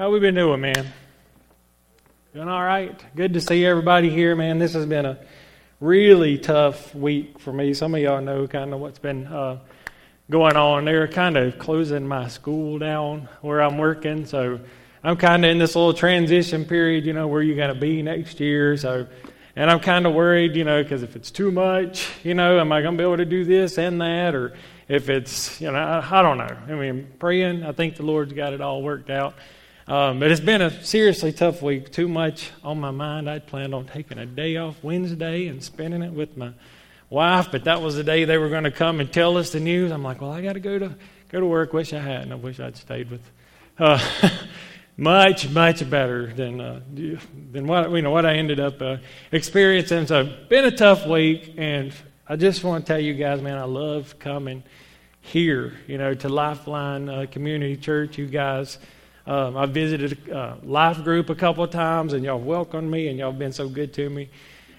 How we been doing, man? Doing all right? Good to see everybody here, man. This has been a really tough week for me. Some of y'all know kind of what's been uh, going on. They're kind of closing my school down where I'm working, so I'm kind of in this little transition period, you know, where you're going to be next year. So, and I'm kind of worried, you know, because if it's too much, you know, am I going to be able to do this and that, or if it's, you know, I, I don't know. I mean, praying, I think the Lord's got it all worked out. Um, but it's been a seriously tough week. Too much on my mind. I'd planned on taking a day off Wednesday and spending it with my wife, but that was the day they were going to come and tell us the news. I'm like, well, I got to go to go to work. Wish I hadn't. I wish I'd stayed with. Uh, much, much better than uh, than what you know what I ended up uh, experiencing. So, it's been a tough week, and I just want to tell you guys, man, I love coming here. You know, to Lifeline uh, Community Church. You guys um, I visited a uh, life group a couple of times, and y'all welcomed me, and y'all been so good to me.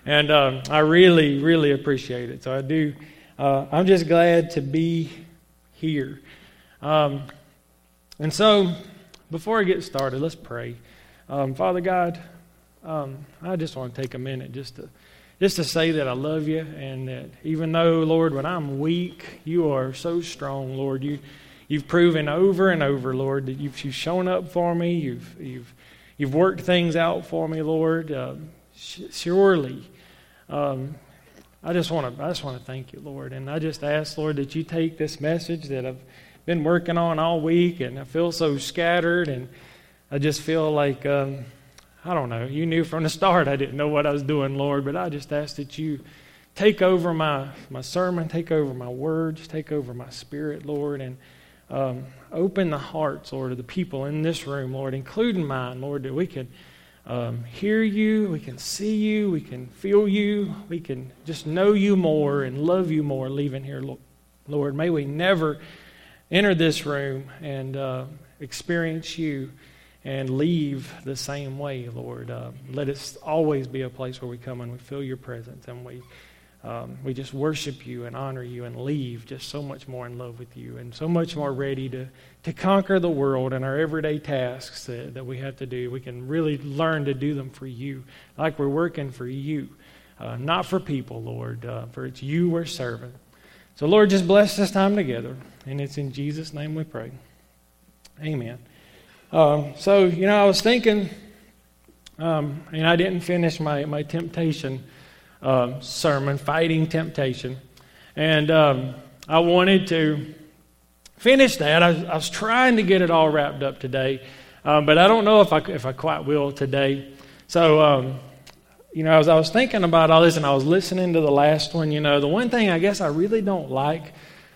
And um, I really, really appreciate it. So I do. Uh, I'm just glad to be here. Um, and so, before I get started, let's pray. Um, Father God, um, I just want to take a minute just to just to say that I love you, and that even though, Lord, when I'm weak, you are so strong, Lord. You You've proven over and over, Lord, that you've, you've shown up for me. You've, you've, you've worked things out for me, Lord. Uh, sh- surely, um, I just want to I just want to thank you, Lord, and I just ask, Lord, that you take this message that I've been working on all week, and I feel so scattered, and I just feel like um, I don't know. You knew from the start I didn't know what I was doing, Lord, but I just ask that you take over my my sermon, take over my words, take over my spirit, Lord, and um, open the hearts, Lord, of the people in this room, Lord, including mine, Lord, that we can um, hear you, we can see you, we can feel you, we can just know you more and love you more leaving here, Lord. May we never enter this room and uh, experience you and leave the same way, Lord. Uh, let us always be a place where we come and we feel your presence and we um, we just worship you and honor you and leave just so much more in love with you and so much more ready to, to conquer the world and our everyday tasks that, that we have to do. We can really learn to do them for you, like we're working for you, uh, not for people, Lord, uh, for it's you we're serving. So, Lord, just bless this time together. And it's in Jesus' name we pray. Amen. Um, so, you know, I was thinking, um, and I didn't finish my, my temptation um, sermon, Fighting Temptation. And um, I wanted to finish that. I, I, was trying to get it all wrapped up today, um, but I don't know if I, if I quite will today. So, um, you know, as I was thinking about all this and I was listening to the last one, you know, the one thing I guess I really don't like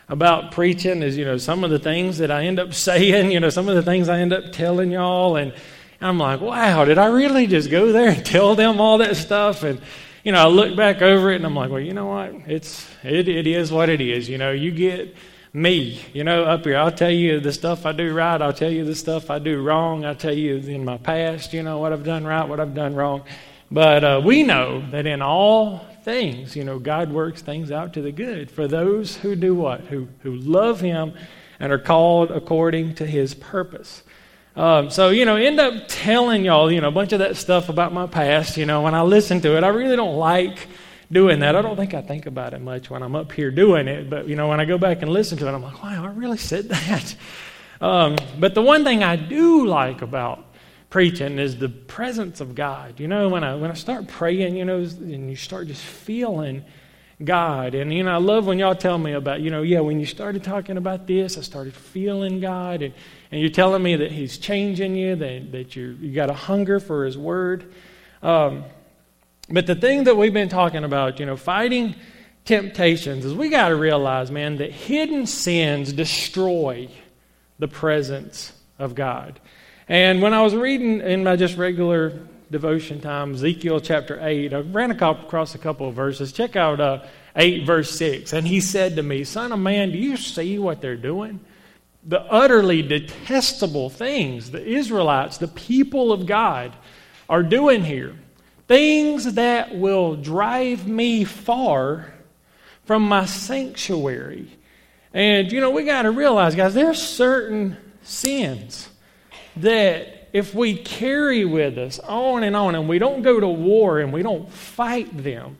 about preaching is, you know, some of the things that I end up saying, you know, some of the things I end up telling y'all. And I'm like, wow, did I really just go there and tell them all that stuff? And, you know, I look back over it and I'm like, well, you know what? It's it, it is what it is. You know, you get me, you know, up here. I'll tell you the stuff I do right. I'll tell you the stuff I do wrong. I'll tell you in my past, you know, what I've done right, what I've done wrong. But uh, we know that in all things, you know, God works things out to the good for those who do what? Who, who love Him and are called according to His purpose. Um, so, you know, end up telling y'all, you know, a bunch of that stuff about my past. You know, when I listen to it, I really don't like doing that. I don't think I think about it much when I'm up here doing it. But, you know, when I go back and listen to it, I'm like, wow, I really said that. Um, but the one thing I do like about preaching is the presence of God. You know, when I, when I start praying, you know, and you start just feeling God. And, you know, I love when y'all tell me about, you know, yeah, when you started talking about this, I started feeling God. And, and you're telling me that He's changing you, that, that you you got a hunger for His Word. Um, but the thing that we've been talking about, you know, fighting temptations, is we got to realize, man, that hidden sins destroy the presence of God. And when I was reading in my just regular devotion time, Ezekiel chapter 8. I ran across a couple of verses. Check out uh, 8, verse 6. And he said to me, Son of man, do you see what they're doing? The utterly detestable things the Israelites, the people of God, are doing here. Things that will drive me far from my sanctuary. And, you know, we got to realize, guys, there are certain sins that if we carry with us on and on and we don't go to war and we don't fight them,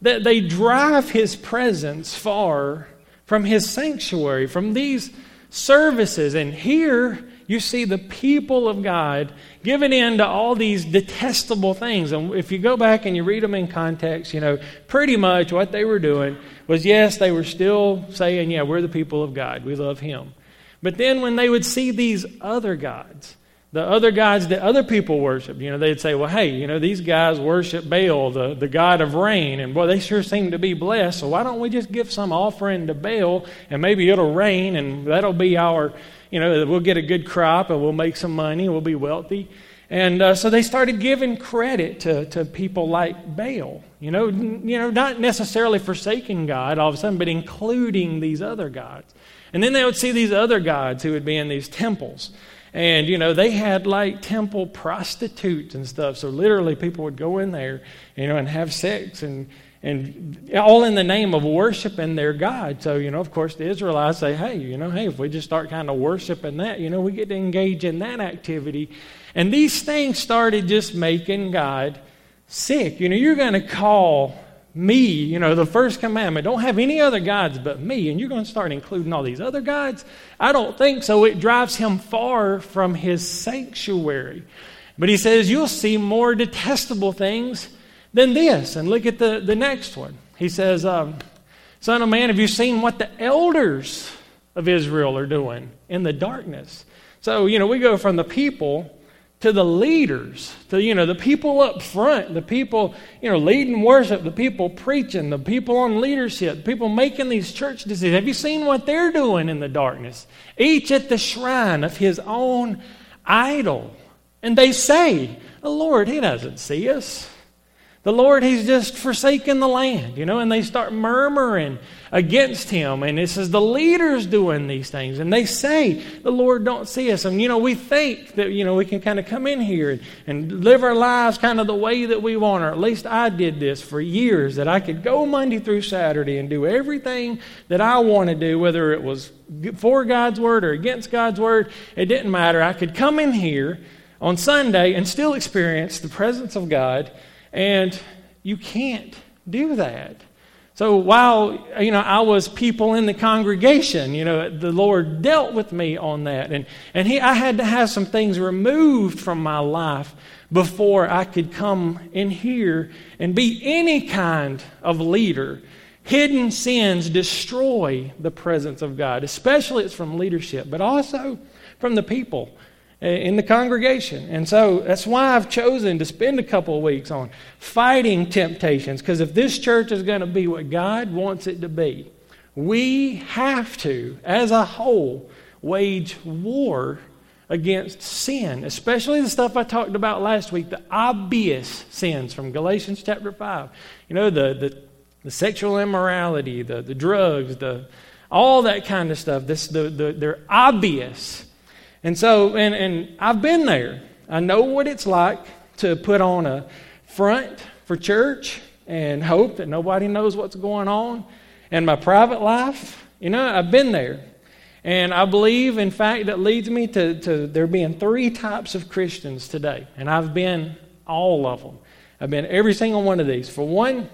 that they drive his presence far from his sanctuary, from these services. And here you see the people of God giving in to all these detestable things. And if you go back and you read them in context, you know, pretty much what they were doing was yes, they were still saying, yeah, we're the people of God, we love him. But then when they would see these other gods, the other gods that other people worship, you know, they'd say, well, hey, you know, these guys worship Baal, the, the god of rain, and boy, they sure seem to be blessed, so why don't we just give some offering to Baal, and maybe it'll rain, and that'll be our, you know, we'll get a good crop, and we'll make some money, and we'll be wealthy. And uh, so they started giving credit to, to people like Baal, you know, you know, not necessarily forsaking God all of a sudden, but including these other gods. And then they would see these other gods who would be in these temples. And, you know, they had like temple prostitutes and stuff. So literally people would go in there, you know, and have sex and, and all in the name of worshiping their God. So, you know, of course, the Israelites say, hey, you know, hey, if we just start kind of worshiping that, you know, we get to engage in that activity. And these things started just making God sick. You know, you're going to call me, you know, the first commandment, don't have any other gods but me, and you're going to start including all these other gods? I don't think so. It drives him far from his sanctuary. But he says, You'll see more detestable things than this. And look at the, the next one. He says, um, Son of man, have you seen what the elders of Israel are doing in the darkness? So, you know, we go from the people to the leaders, to you know the people up front, the people you know leading worship, the people preaching, the people on leadership, the people making these church decisions. Have you seen what they're doing in the darkness? Each at the shrine of his own idol, and they say, "The Lord, He doesn't see us." The Lord, He's just forsaken the land, you know, and they start murmuring against Him. And it says the leaders doing these things. And they say, the Lord don't see us. And, you know, we think that, you know, we can kind of come in here and, and live our lives kind of the way that we want. Or at least I did this for years, that I could go Monday through Saturday and do everything that I want to do, whether it was for God's Word or against God's Word. It didn't matter. I could come in here on Sunday and still experience the presence of God and you can't do that. So while you know I was people in the congregation, you know the Lord dealt with me on that, and and he I had to have some things removed from my life before I could come in here and be any kind of leader. Hidden sins destroy the presence of God, especially it's from leadership, but also from the people in the congregation. And so that's why I've chosen to spend a couple of weeks on fighting temptations. Because if this church is going to be what God wants it to be, we have to, as a whole, wage war against sin, especially the stuff I talked about last week, the obvious sins from Galatians chapter 5. You know, the, the, the sexual immorality, the, the drugs, the, all that kind of stuff. This, the, the, they're obvious and so, and, and I've been there. I know what it's like to put on a front for church and hope that nobody knows what's going on. in my private life, you know, I've been there. And I believe, in fact, that leads me to, to there being three types of Christians today. And I've been all of them. I've been every single one of these. For one,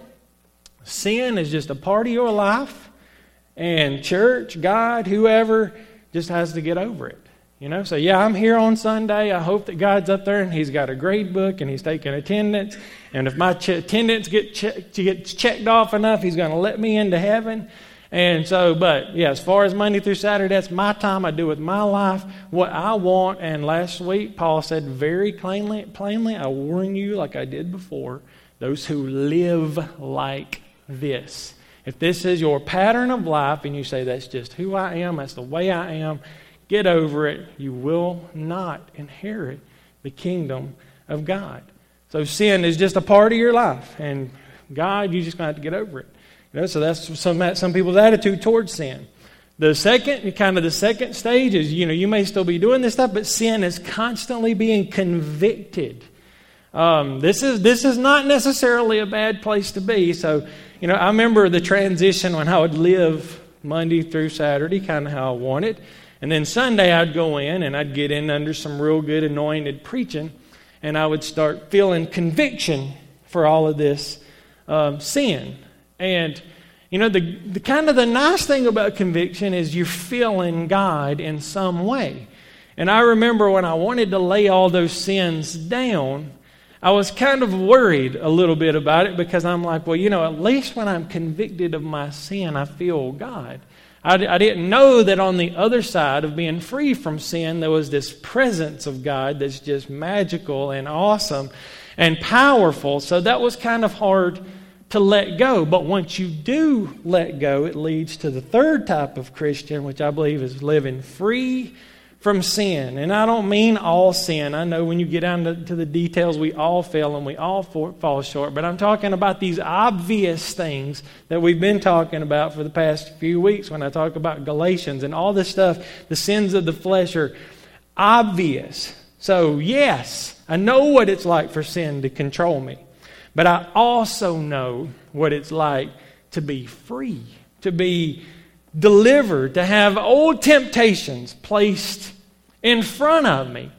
sin is just a part of your life, and church, God, whoever, just has to get over it. You know, so yeah, I'm here on Sunday. I hope that God's up there and He's got a grade book and He's taking attendance. And if my attendance get che- gets checked off enough, He's going to let me into heaven. And so, but yeah, as far as Monday through Saturday, that's my time. I do with my life what I want. And last week, Paul said very plainly, plainly, I warn you, like I did before, those who live like this. If this is your pattern of life and you say that's just who I am, that's the way I am, Get over it. You will not inherit the kingdom of God. So sin is just a part of your life, and God, you just gonna have to get over it. You know, so that's some some people's attitude towards sin. The second, kind of the second stage is, you know, you may still be doing this stuff, but sin is constantly being convicted. Um, this is this is not necessarily a bad place to be. So, you know, I remember the transition when I would live Monday through Saturday, kind of how I wanted. And then Sunday, I'd go in and I'd get in under some real good anointed preaching, and I would start feeling conviction for all of this um, sin. And you know, the, the kind of the nice thing about conviction is you're feeling God in some way. And I remember when I wanted to lay all those sins down, I was kind of worried a little bit about it because I'm like, well, you know, at least when I'm convicted of my sin, I feel God. I, I didn't know that on the other side of being free from sin, there was this presence of God that's just magical and awesome and powerful. So that was kind of hard to let go. But once you do let go, it leads to the third type of Christian, which I believe is living free from sin. And I don't mean all sin. I know when you get down to, to the details, we all fail and we all for, fall short. But I'm talking about these obvious things that we've been talking about for the past few weeks when I talk about Galatians and all this stuff. The sins of the flesh are obvious. So, yes, I know what it's like for sin to control me. But I also know what it's like to be free, to be delivered, to have old temptations placed in front of me,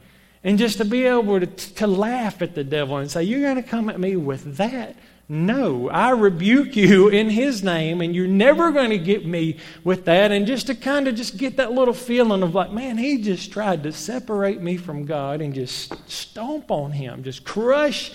and just to be able to, to laugh at the devil and say, You're going to come at me with that? No, I rebuke you in his name, and you're never going to get me with that. And just to kind of just get that little feeling of like, man, he just tried to separate me from God and just stomp on him, just crush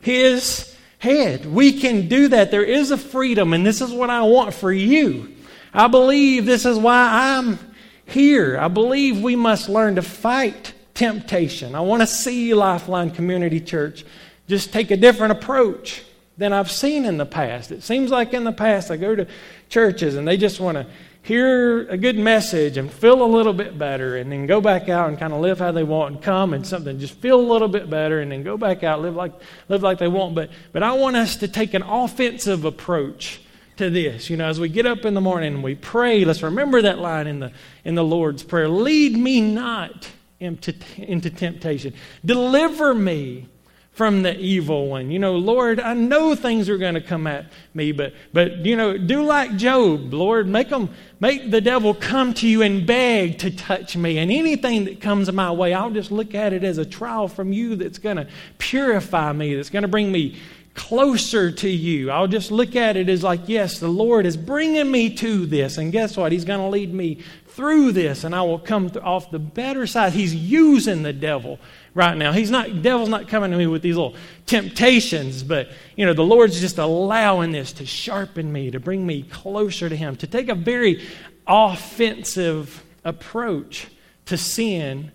his head. We can do that. There is a freedom, and this is what I want for you. I believe this is why I'm here. I believe we must learn to fight temptation. I want to see Lifeline Community Church just take a different approach than I've seen in the past. It seems like in the past I go to churches and they just want to hear a good message and feel a little bit better and then go back out and kind of live how they want and come and something just feel a little bit better and then go back out live like live like they want but but I want us to take an offensive approach to this. You know, as we get up in the morning and we pray, let's remember that line in the, in the Lord's Prayer Lead me not into, into temptation, deliver me from the evil one. You know, Lord, I know things are going to come at me, but but you know, do like Job, Lord, make them make the devil come to you and beg to touch me. And anything that comes my way, I'll just look at it as a trial from you that's going to purify me, that's going to bring me closer to you. I'll just look at it as like, yes, the Lord is bringing me to this. And guess what? He's going to lead me through this, and I will come off the better side. He's using the devil right now. He's not, devil's not coming to me with these little temptations, but, you know, the Lord's just allowing this to sharpen me, to bring me closer to Him, to take a very offensive approach to sin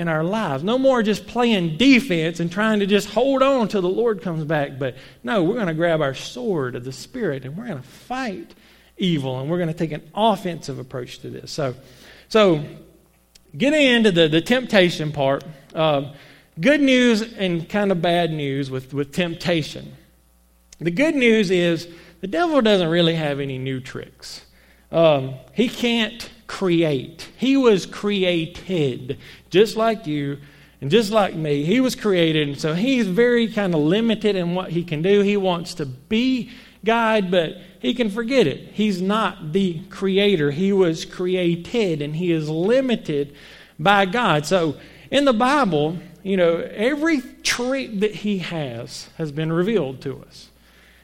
in our lives. No more just playing defense and trying to just hold on till the Lord comes back. But no, we're going to grab our sword of the Spirit and we're going to fight evil and we're going to take an offensive approach to this. So, so getting into the, the temptation part, uh, good news and kind of bad news with, with temptation. The good news is the devil doesn't really have any new tricks. Um, he can't create. He was created just like you and just like me. He was created, and so he's very kind of limited in what he can do. He wants to be God, but he can forget it. He's not the creator. He was created, and he is limited by God. So in the Bible, you know, every trick that he has has been revealed to us.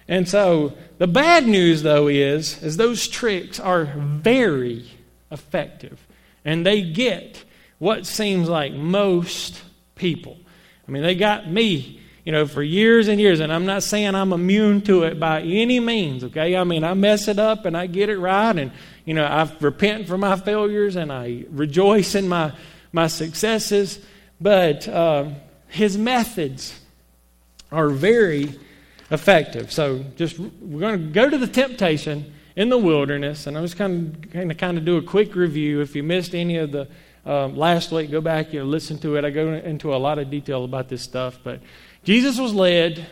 And so the bad news though is is those tricks are very effective. And they get what seems like most people. I mean, they got me, you know, for years and years, and I'm not saying I'm immune to it by any means, okay? I mean, I mess it up and I get it right, and, you know, I repent for my failures and I rejoice in my, my successes, but uh, his methods are very effective. So just, we're going to go to the temptation in the wilderness, and I'm just kind of going to kind of do a quick review. If you missed any of the um, last week, go back and listen to it. I go into a lot of detail about this stuff, but Jesus was led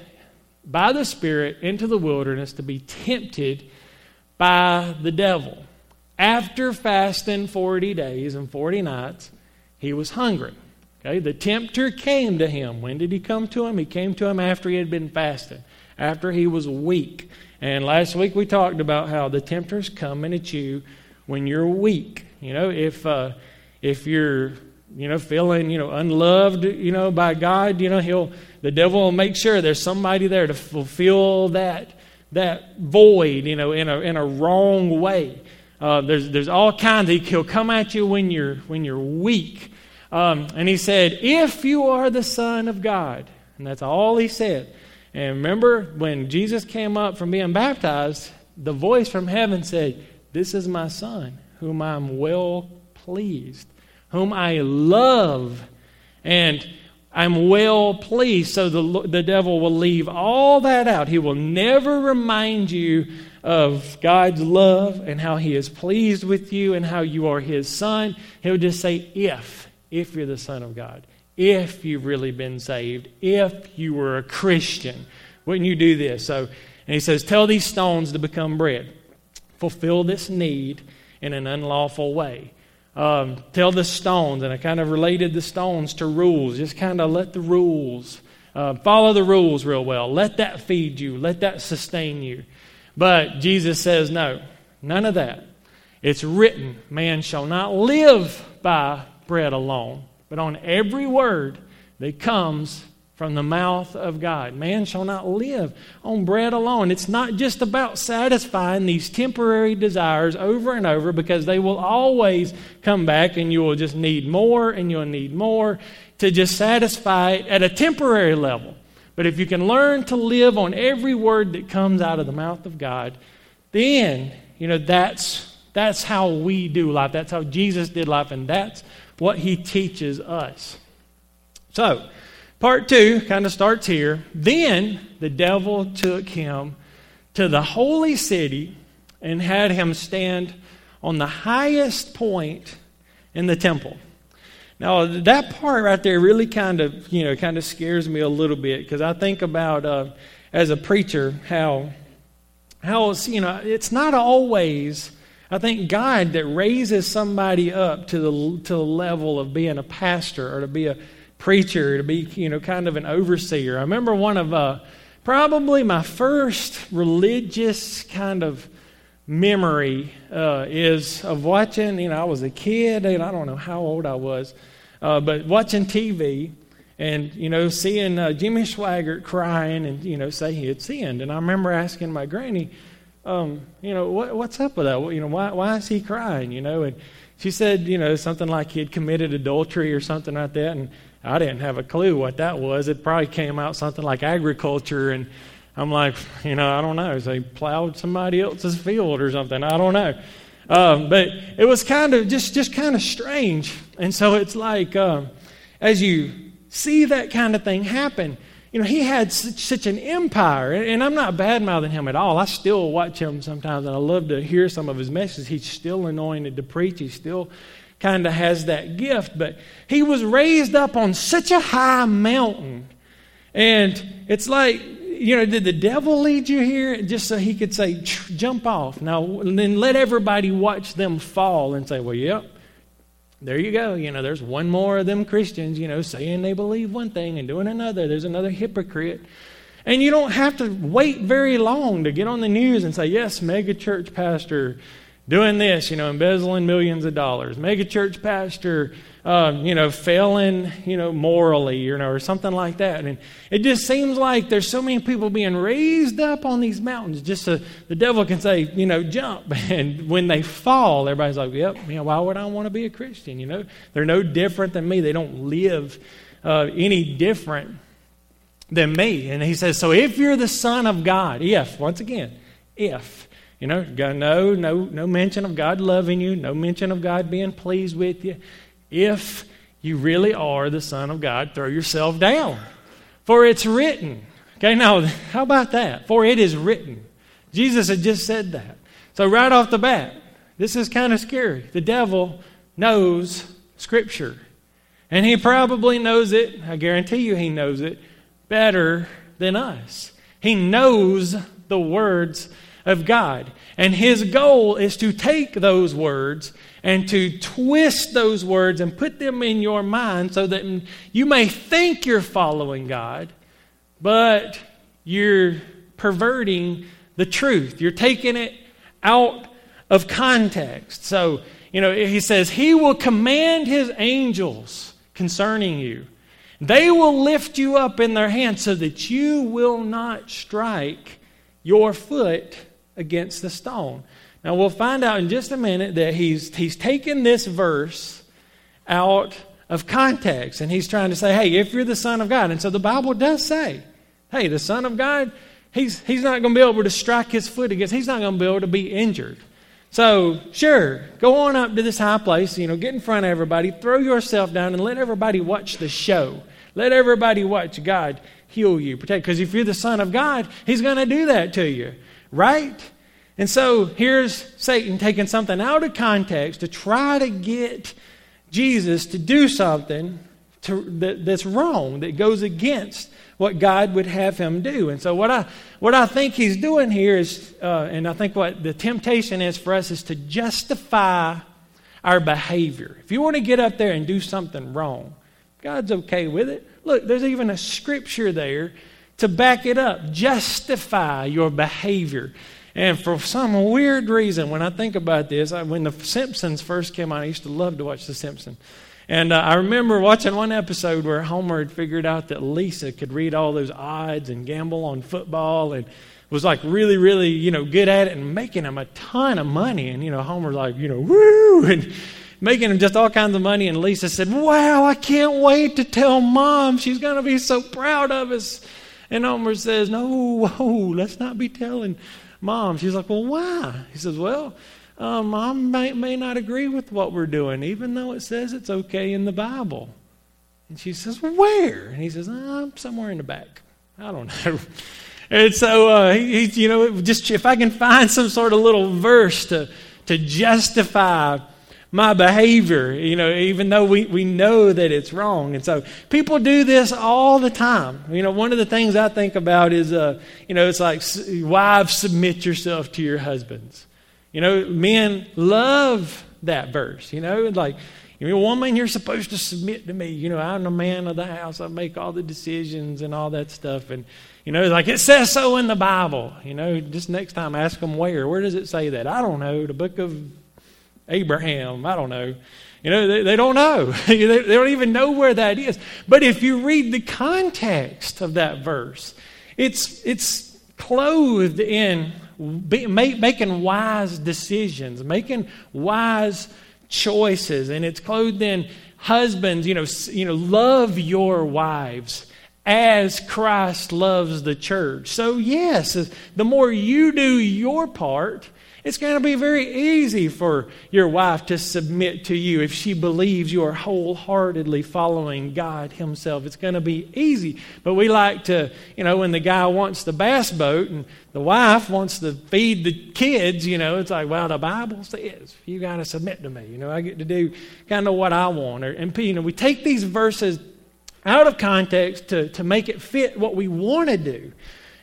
by the Spirit into the wilderness to be tempted by the devil. After fasting 40 days and 40 nights, he was hungry. Okay, the tempter came to him. When did he come to him? He came to him after he had been fasting, after he was weak. And last week we talked about how the tempter's coming at you when you're weak. You know, if uh, if you're you know feeling you know unloved you know by God, you know he'll the devil will make sure there's somebody there to fulfill that that void, you know, in a in a wrong way. Uh, there's there's all kinds. Of, he'll come at you when you're when you're weak. Um, and he said, "If you are the Son of God," and that's all he said. And remember when Jesus came up from being baptized, the voice from heaven said, "This is my Son, whom I'm well pleased, whom I love." And I'm well pleased. So the, the devil will leave all that out. He will never remind you of God's love and how he is pleased with you and how you are his son. He'll just say, if, if you're the son of God, if you've really been saved, if you were a Christian, wouldn't you do this? So, and he says, tell these stones to become bread. Fulfill this need in an unlawful way um, tell the stones, and I kind of related the stones to rules. Just kind of let the rules, uh, follow the rules real well. Let that feed you, let that sustain you. But Jesus says, no, none of that. It's written, man shall not live by bread alone, but on every word that comes from the mouth of God. Man shall not live on bread alone. It's not just about satisfying these temporary desires over and over because they will always come back and you will just need more and you'll need more to just satisfy it at a temporary level. But if you can learn to live on every word that comes out of the mouth of God, then, you know, that's that's how we do life. That's how Jesus did life and that's what he teaches us. So, Part two kind of starts here. Then the devil took him to the holy city and had him stand on the highest point in the temple. Now that part right there really kind of you know kind of scares me a little bit because I think about uh, as a preacher how how you know it's not always I think God that raises somebody up to the to the level of being a pastor or to be a preacher, to be, you know, kind of an overseer. I remember one of uh, probably my first religious kind of memory uh, is of watching, you know, I was a kid, and I don't know how old I was, uh, but watching TV and, you know, seeing uh, Jimmy Swaggart crying and, you know, say he had sinned. And I remember asking my granny, um, you know, what, what's up with that? You know, why, why is he crying, you know? And she said, you know, something like he had committed adultery or something like that. And I didn't have a clue what that was. It probably came out something like agriculture, and I'm like, you know, I don't know. They plowed somebody else's field or something. I don't know. Um, but it was kind of just just kind of strange, and so it's like um, as you see that kind of thing happen. You know, he had such, such an empire, and I'm not bad mouthing him at all. I still watch him sometimes, and I love to hear some of his messages. He's still anointed to preach. He still kind of has that gift. But he was raised up on such a high mountain. And it's like, you know, did the devil lead you here just so he could say, jump off? Now, and then let everybody watch them fall and say, well, yep, there you go. You know, there's one more of them Christians, you know, saying they believe one thing and doing another. There's another hypocrite. And you don't have to wait very long to get on the news and say, yes, mega church pastor doing this, you know, embezzling millions of dollars. Mega church pastor, uh, you know, failing, you know, morally, you know, or something like that. And it just seems like there's so many people being raised up on these mountains just so the devil can say, you know, jump. And when they fall, everybody's like, yep, you know, why would I want to be a Christian? You know, they're no different than me. They don't live uh, any different than me. And he says, so if you're the son of God, if, once again, if, you know, no, no, no mention of God loving you, no mention of God being pleased with you. If you really are the Son of God, throw yourself down. For it's written. Okay, now, how about that? For it is written. Jesus had just said that. So, right off the bat, this is kind of scary. The devil knows Scripture. And he probably knows it, I guarantee you he knows it, better than us. He knows the words of God. And his goal is to take those words and to twist those words and put them in your mind so that you may think you're following God, but you're perverting the truth. You're taking it out of context. So, you know, he says, He will command His angels concerning you. They will lift you up in their hands so that you will not strike your foot against the stone. Now, we'll find out in just a minute that he's, he's taken this verse out of context and he's trying to say, hey, if you're the Son of God. And so the Bible does say, hey, the Son of God, he's, he's not going to be able to strike his foot against, he's not going to be able to be injured. So, sure, go on up to this high place, you know, get in front of everybody, throw yourself down, and let everybody watch the show. Let everybody watch God heal you, protect. Because if you're the Son of God, He's going to do that to you, right? And so here's Satan taking something out of context to try to get Jesus to do something to, that, that's wrong, that goes against what God would have him do. And so, what I, what I think he's doing here is, uh, and I think what the temptation is for us is to justify our behavior. If you want to get up there and do something wrong, God's okay with it. Look, there's even a scripture there to back it up. Justify your behavior. And for some weird reason, when I think about this, I, when The Simpsons first came out, I used to love to watch The Simpsons. And uh, I remember watching one episode where Homer had figured out that Lisa could read all those odds and gamble on football and was like really, really, you know, good at it and making him a ton of money. And, you know, Homer like, you know, woo, and making him just all kinds of money. And Lisa said, wow, I can't wait to tell mom. She's going to be so proud of us. And Homer says, no, whoa, let's not be telling mom. She's like, well, why? He says, well, uh, mom may, may not agree with what we're doing, even though it says it's okay in the Bible. And she says, Where? And he says, oh, somewhere in the back. I don't know. And so, uh, he, you know, just if I can find some sort of little verse to, to justify my behavior, you know, even though we, we know that it's wrong. And so people do this all the time. You know, one of the things I think about is, uh, you know, it's like, wives, submit yourself to your husbands. You know, men love that verse. You know, like, you're a woman, you're supposed to submit to me. You know, I'm the man of the house. I make all the decisions and all that stuff. And, you know, like it says so in the Bible. You know, just next time ask them where. Where does it say that? I don't know. The book of Abraham. I don't know. You know, they, they don't know. they, they don't even know where that is. But if you read the context of that verse, it's, it's clothed in be, make, making wise decisions, making wise choices, and it's clothed in husbands. You know, you know, love your wives as Christ loves the church. So yes, the more you do your part, it's going to be very easy for your wife to submit to you if she believes you are wholeheartedly following God Himself. It's going to be easy. But we like to, you know, when the guy wants the bass boat and the wife wants to feed the kids, you know, it's like, well, the Bible says you got to submit to me. You know, I get to do kind of what I want. And, you know, we take these verses out of context to, to make it fit what we want to do.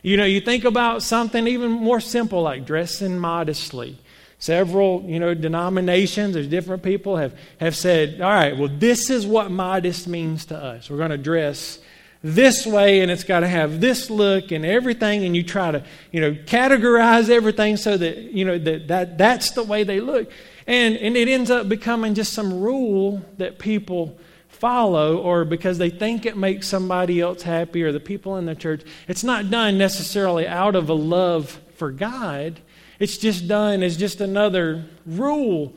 You know, you think about something even more simple like dressing modestly. Several, you know, denominations, there's different people have, have said, all right, well, this is what modest means to us. We're going to dress this way and it's got to have this look and everything and you try to you know categorize everything so that you know that, that that's the way they look and and it ends up becoming just some rule that people follow or because they think it makes somebody else happy or the people in the church. It's not done necessarily out of a love for God. It's just done as just another rule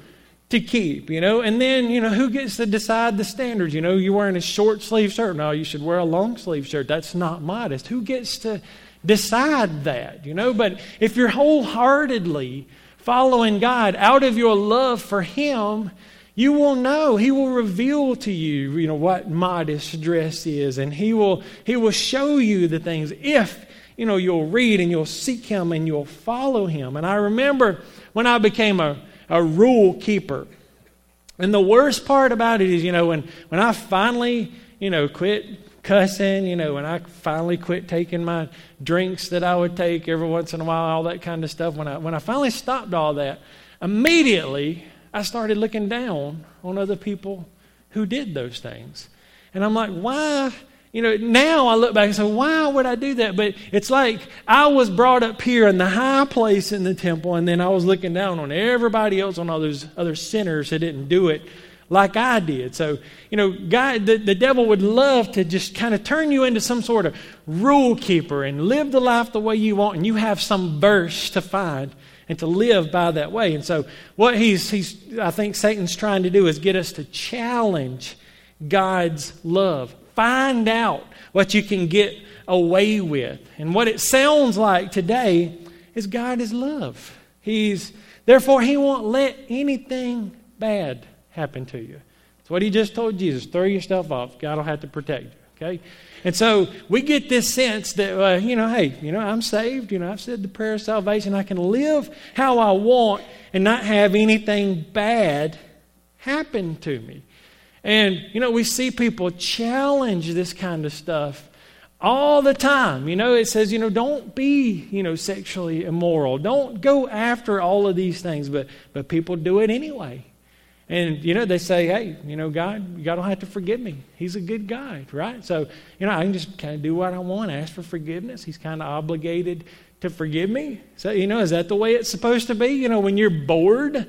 to keep, you know. And then, you know, who gets to decide the standards? You know, you're wearing a short sleeve shirt. No, you should wear a long sleeve shirt. That's not modest. Who gets to decide that, you know? But if you're wholeheartedly following God out of your love for Him, you will know. He will reveal to you you know what modest dress is and he will he will show you the things. If you know you'll read and you'll seek him and you'll follow him. And i remember when i became a, a rule keeper. And the worst part about it is you know when when i finally you know quit cussing you know when i finally quit taking my drinks that i would take every once in a while all that kind of stuff when i when i finally stopped all that immediately I started looking down on other people who did those things. And I'm like, why? you know, now I look back and say, why would I do that? But it's like I was brought up here in the high place in the temple, and then I was looking down on everybody else, on all those other sinners that didn't do it like I did. So, you know, God, the, the devil would love to just kind of turn you into some sort of rule keeper and live the life the way you want, and you have some verse to find and to live by that way. And so, what he's, he's I think Satan's trying to do is get us to challenge God's love Find out what you can get away with. And what it sounds like today is God is love. He's therefore he won't let anything bad happen to you. That's what he just told Jesus. Throw yourself off. God will have to protect you. Okay? And so we get this sense that, uh, you know, hey, you know, I'm saved. You know, I've said the prayer of salvation. I can live how I want and not have anything bad happen to me. And, you know, we see people challenge this kind of stuff all the time. You know, it says, you know, don't be, you know, sexually immoral. Don't go after all of these things, but but people do it anyway. And you know, they say, "Hey, you know, God, God don't have to forgive me. He's a good guy, right?" So, you know, I can just kind of do what I want, ask for forgiveness. He's kind of obligated to forgive me. So, you know, is that the way it's supposed to be? You know, when you're bored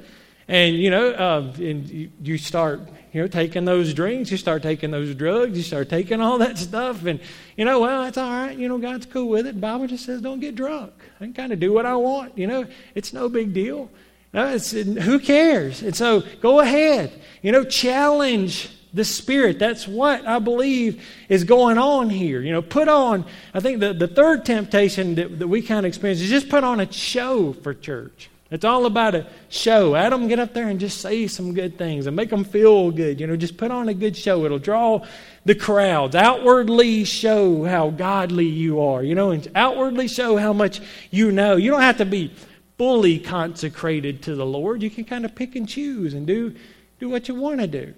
and you know, uh, and you, you start you know, taking those drinks, you start taking those drugs, you start taking all that stuff, and you know, well, it's all right. You know, God's cool with it. The Bible just says don't get drunk. I can kind of do what I want. You know, it's no big deal. No, who cares? And so go ahead. You know, challenge the Spirit. That's what I believe is going on here. You know, put on, I think the, the third temptation that, that we kind of experience is just put on a show for church. It's all about a show. Adam, get up there and just say some good things and make them feel good. You know, just put on a good show. It'll draw the crowds. Outwardly show how godly you are, you know, and outwardly show how much you know. You don't have to be fully consecrated to the Lord. You can kind of pick and choose and do, do what you want to do.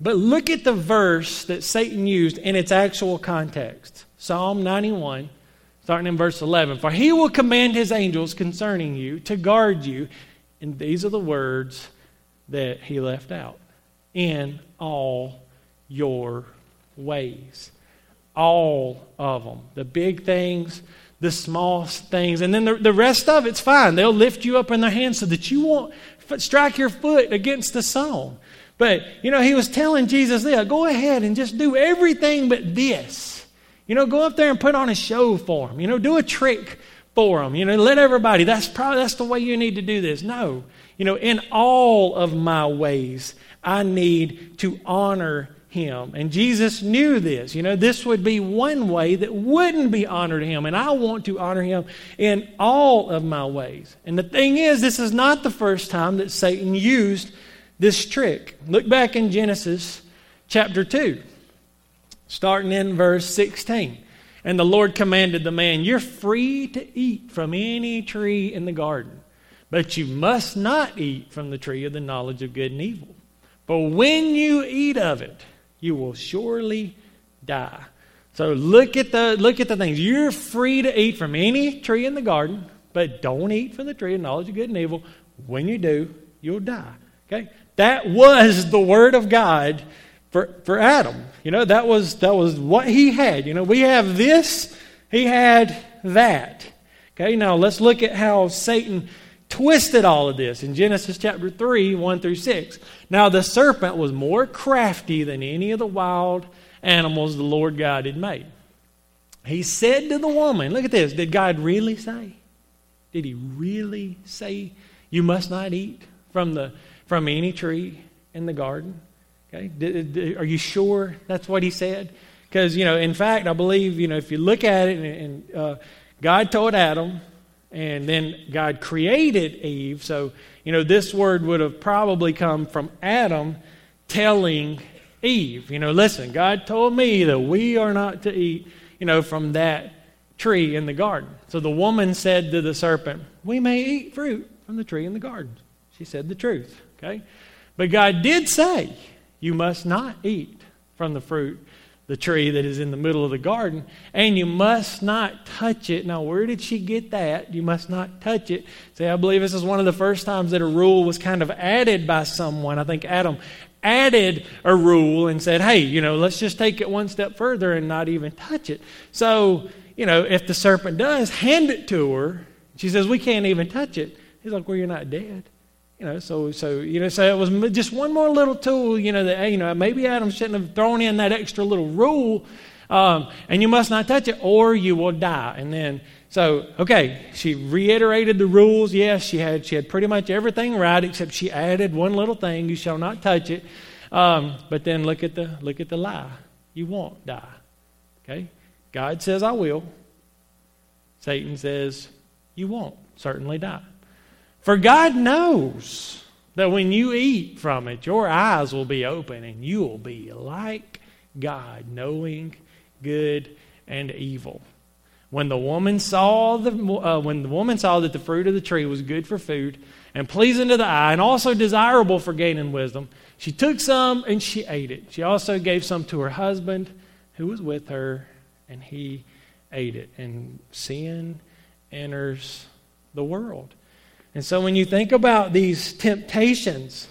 But look at the verse that Satan used in its actual context Psalm 91 starting in verse 11. For he will command his angels concerning you to guard you. And these are the words that he left out in all your ways. All of them. The big things, the small things. And then the, the rest of it's fine. They'll lift you up in their hands so that you won't strike your foot against the stone. But, you know, he was telling Jesus, yeah, go ahead and just do everything but this. You know, go up there and put on a show for them. You know, do a trick for them. You know, let everybody, that's probably, that's the way you need to do this. No. You know, in all of my ways, I need to honor him. And Jesus knew this. You know, this would be one way that wouldn't be honored him. And I want to honor him in all of my ways. And the thing is, this is not the first time that Satan used this trick. Look back in Genesis chapter 2 starting in verse 16. And the Lord commanded the man, You're free to eat from any tree in the garden, but you must not eat from the tree of the knowledge of good and evil. For when you eat of it, you will surely die. So look at the look at the things. You're free to eat from any tree in the garden, but don't eat from the tree of knowledge of good and evil. When you do, you'll die. Okay? That was the word of God for, for Adam. You know, that was, that was what he had. You know, we have this, he had that. Okay, now let's look at how Satan twisted all of this in Genesis chapter 3, 1 through 6. Now the serpent was more crafty than any of the wild animals the Lord God had made. He said to the woman, look at this, did God really say? Did he really say you must not eat from the from any tree in the garden? Okay? Are you sure that's what he said? Because, you know, in fact, I believe, you know, if you look at it, and, and uh, God told Adam, and then God created Eve. So, you know, this word would have probably come from Adam telling Eve, you know, listen, God told me that we are not to eat, you know, from that tree in the garden. So the woman said to the serpent, We may eat fruit from the tree in the garden. She said the truth, okay? But God did say, you must not eat from the fruit, the tree that is in the middle of the garden, and you must not touch it. Now, where did she get that? You must not touch it. See, I believe this is one of the first times that a rule was kind of added by someone. I think Adam added a rule and said, hey, you know, let's just take it one step further and not even touch it. So, you know, if the serpent does, hand it to her. She says, we can't even touch it. He's like, well, you're not dead. You know, so so you know, so it was just one more little tool. You know that you know maybe Adam shouldn't have thrown in that extra little rule, um, and you must not touch it, or you will die. And then so okay, she reiterated the rules. Yes, she had she had pretty much everything right, except she added one little thing: you shall not touch it. Um, but then look at the look at the lie: you won't die. Okay, God says I will. Satan says you won't certainly die. For God knows that when you eat from it, your eyes will be open and you will be like God, knowing good and evil. When the woman saw the uh, when the woman saw that the fruit of the tree was good for food and pleasing to the eye and also desirable for gaining wisdom, she took some and she ate it. She also gave some to her husband who was with her, and he ate it. And sin enters the world. And so when you think about these temptations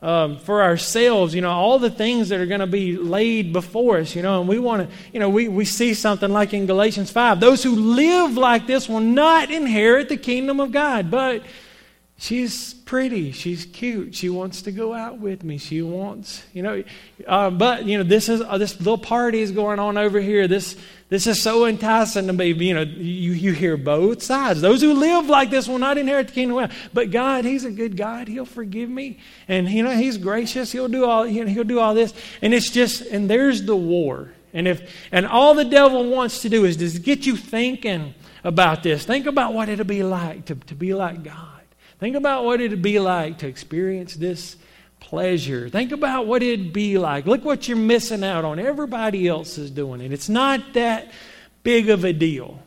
um, for ourselves, you know, all the things that are going to be laid before us, you know, and we want to, you know, we, we see something like in Galatians 5 those who live like this will not inherit the kingdom of God. But she's pretty, she's cute, she wants to go out with me, she wants, you know, uh, but, you know, this is, uh, this little party is going on over here. This, this is so enticing to me. You know, you, you hear both sides. Those who live like this will not inherit the kingdom of God. But God, He's a good God. He'll forgive me. And, you know, He's gracious. He'll do all, he'll do all this. And it's just, and there's the war. And if, and all the devil wants to do is just get you thinking about this. Think about what it'll be like to, to be like God. Think about what it'd be like to experience this pleasure. Think about what it'd be like. Look what you're missing out on. Everybody else is doing it. It's not that big of a deal.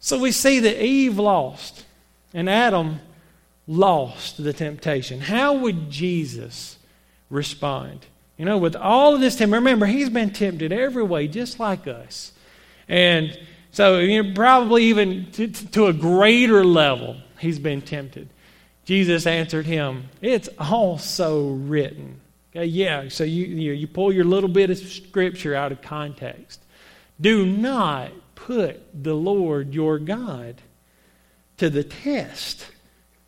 So we see that Eve lost and Adam lost the temptation. How would Jesus respond? You know, with all of this temptation, remember, he's been tempted every way, just like us. And so, you know, probably even to, to a greater level, he's been tempted. Jesus answered him, It's also written. Okay, yeah, so you, you, you pull your little bit of scripture out of context. Do not put the Lord your God to the test.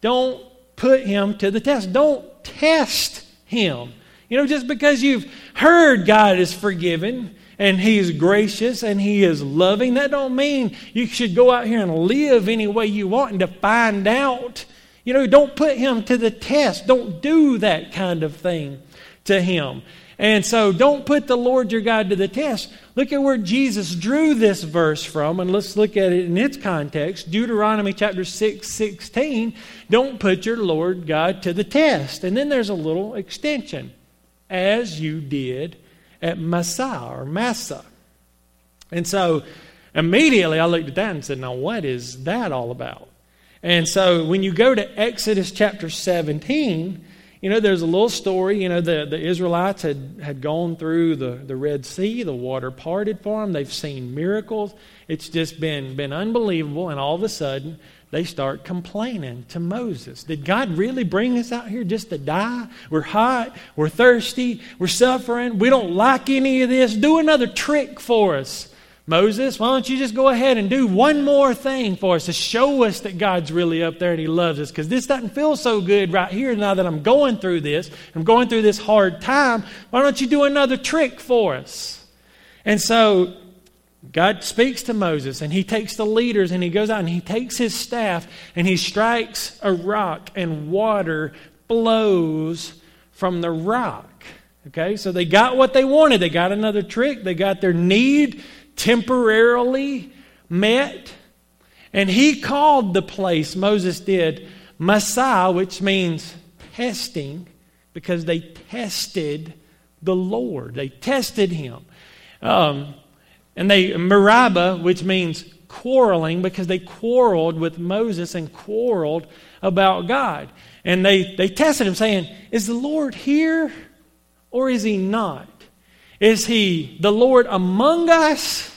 Don't put him to the test. Don't test him. You know, just because you've heard God is forgiven and he's gracious and he is loving, that don't mean you should go out here and live any way you want and to find out you know, don't put him to the test. Don't do that kind of thing to him. And so don't put the Lord your God to the test. Look at where Jesus drew this verse from, and let's look at it in its context. Deuteronomy chapter 6, 16. Don't put your Lord God to the test. And then there's a little extension, as you did at Massah or Massah. And so immediately I looked at that and said, Now, what is that all about? And so when you go to Exodus chapter 17, you know, there's a little story. You know, the, the Israelites had, had gone through the, the Red Sea, the water parted for them, they've seen miracles. It's just been, been unbelievable. And all of a sudden, they start complaining to Moses. Did God really bring us out here just to die? We're hot, we're thirsty, we're suffering, we don't like any of this. Do another trick for us. Moses, why don't you just go ahead and do one more thing for us to show us that God's really up there and He loves us? Because this doesn't feel so good right here now that I'm going through this. I'm going through this hard time. Why don't you do another trick for us? And so God speaks to Moses and he takes the leaders and he goes out and he takes his staff and he strikes a rock and water flows from the rock. Okay, so they got what they wanted. They got another trick. They got their need temporarily met. And he called the place, Moses did, Massah, which means testing, because they tested the Lord. They tested him. Um, and they, Meribah, which means quarreling, because they quarreled with Moses and quarreled about God. And they, they tested him, saying, Is the Lord here or is he not? Is he the Lord among us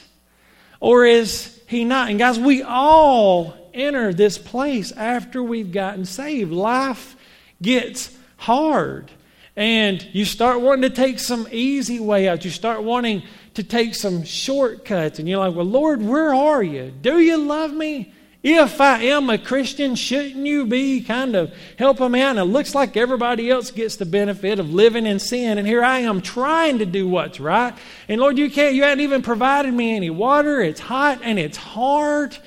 or is he not? And guys, we all enter this place after we've gotten saved. Life gets hard. and you start wanting to take some easy way out. You start wanting to take some shortcuts. And you're like, well, Lord, where are you? Do you love me? If I am a Christian, shouldn't you be kind of helping me out? And it looks like everybody else gets the benefit of living in sin. And here I am trying to do what's right. And Lord, you can't, you haven't even provided me any water. It's hot and it's hard.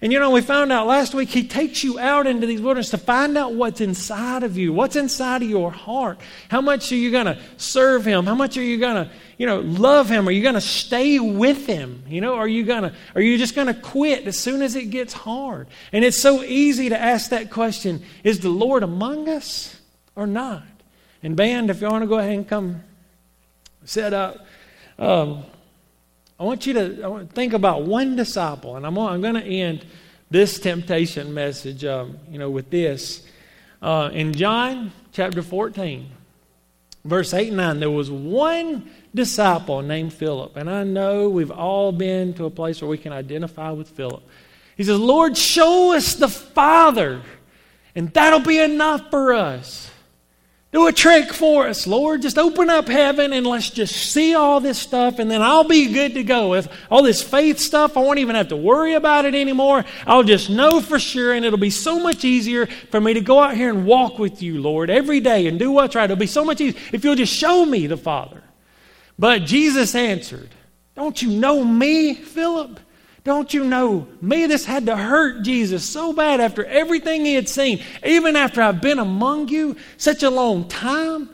And you know, we found out last week, He takes you out into these wilderness to find out what's inside of you, what's inside of your heart. How much are you going to serve Him? How much are you going to, you know, love Him? Are you going to stay with Him? You know, are you going to, are you just going to quit as soon as it gets hard? And it's so easy to ask that question is the Lord among us or not? And, band, if you want to go ahead and come set up. Um, I want you to think about one disciple, and I'm, I'm going to end this temptation message, um, you know, with this. Uh, in John chapter 14, verse 8 and 9, there was one disciple named Philip, and I know we've all been to a place where we can identify with Philip. He says, Lord, show us the Father, and that'll be enough for us. Do a trick for us, Lord. Just open up heaven and let's just see all this stuff, and then I'll be good to go. With all this faith stuff, I won't even have to worry about it anymore. I'll just know for sure, and it'll be so much easier for me to go out here and walk with you, Lord, every day and do what's right. It'll be so much easier if you'll just show me the Father. But Jesus answered, Don't you know me, Philip? Don't you know me? This had to hurt Jesus so bad after everything he had seen, even after I've been among you such a long time.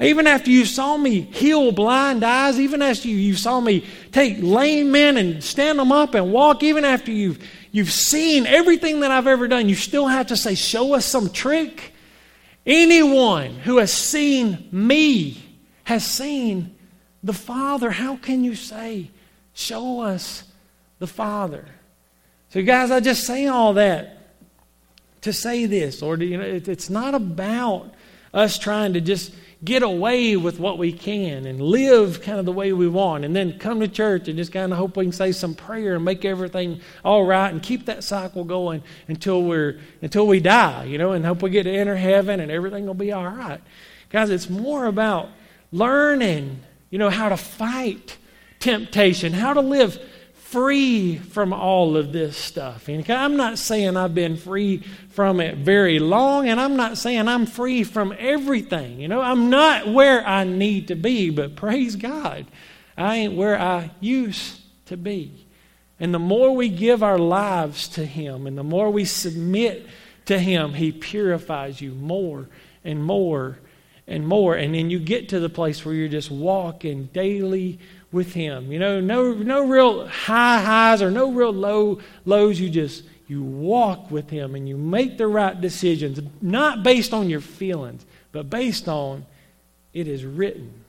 Even after you saw me heal blind eyes, even after you, you saw me take lame men and stand them up and walk, even after you've, you've seen everything that I've ever done, you still have to say, Show us some trick. Anyone who has seen me has seen the Father. How can you say, Show us the Father. So, guys, I just say all that to say this, Lord. You know, it, it's not about us trying to just get away with what we can and live kind of the way we want and then come to church and just kind of hope we can say some prayer and make everything all right and keep that cycle going until we're until we die you know and hope we get to enter heaven and everything will be all right guys it's more about learning you know how to fight temptation how to live free from all of this stuff. And I'm not saying I've been free from it very long, and I'm not saying I'm free from everything. You know, I'm not where I need to be, but praise God, I ain't where I used to be. And the more we give our lives to Him and the more we submit to Him, He purifies you more and more and more. And then you get to the place where you're just walking daily with him. You know, no no real high highs or no real low lows. You just you walk with him and you make the right decisions, not based on your feelings, but based on it is written.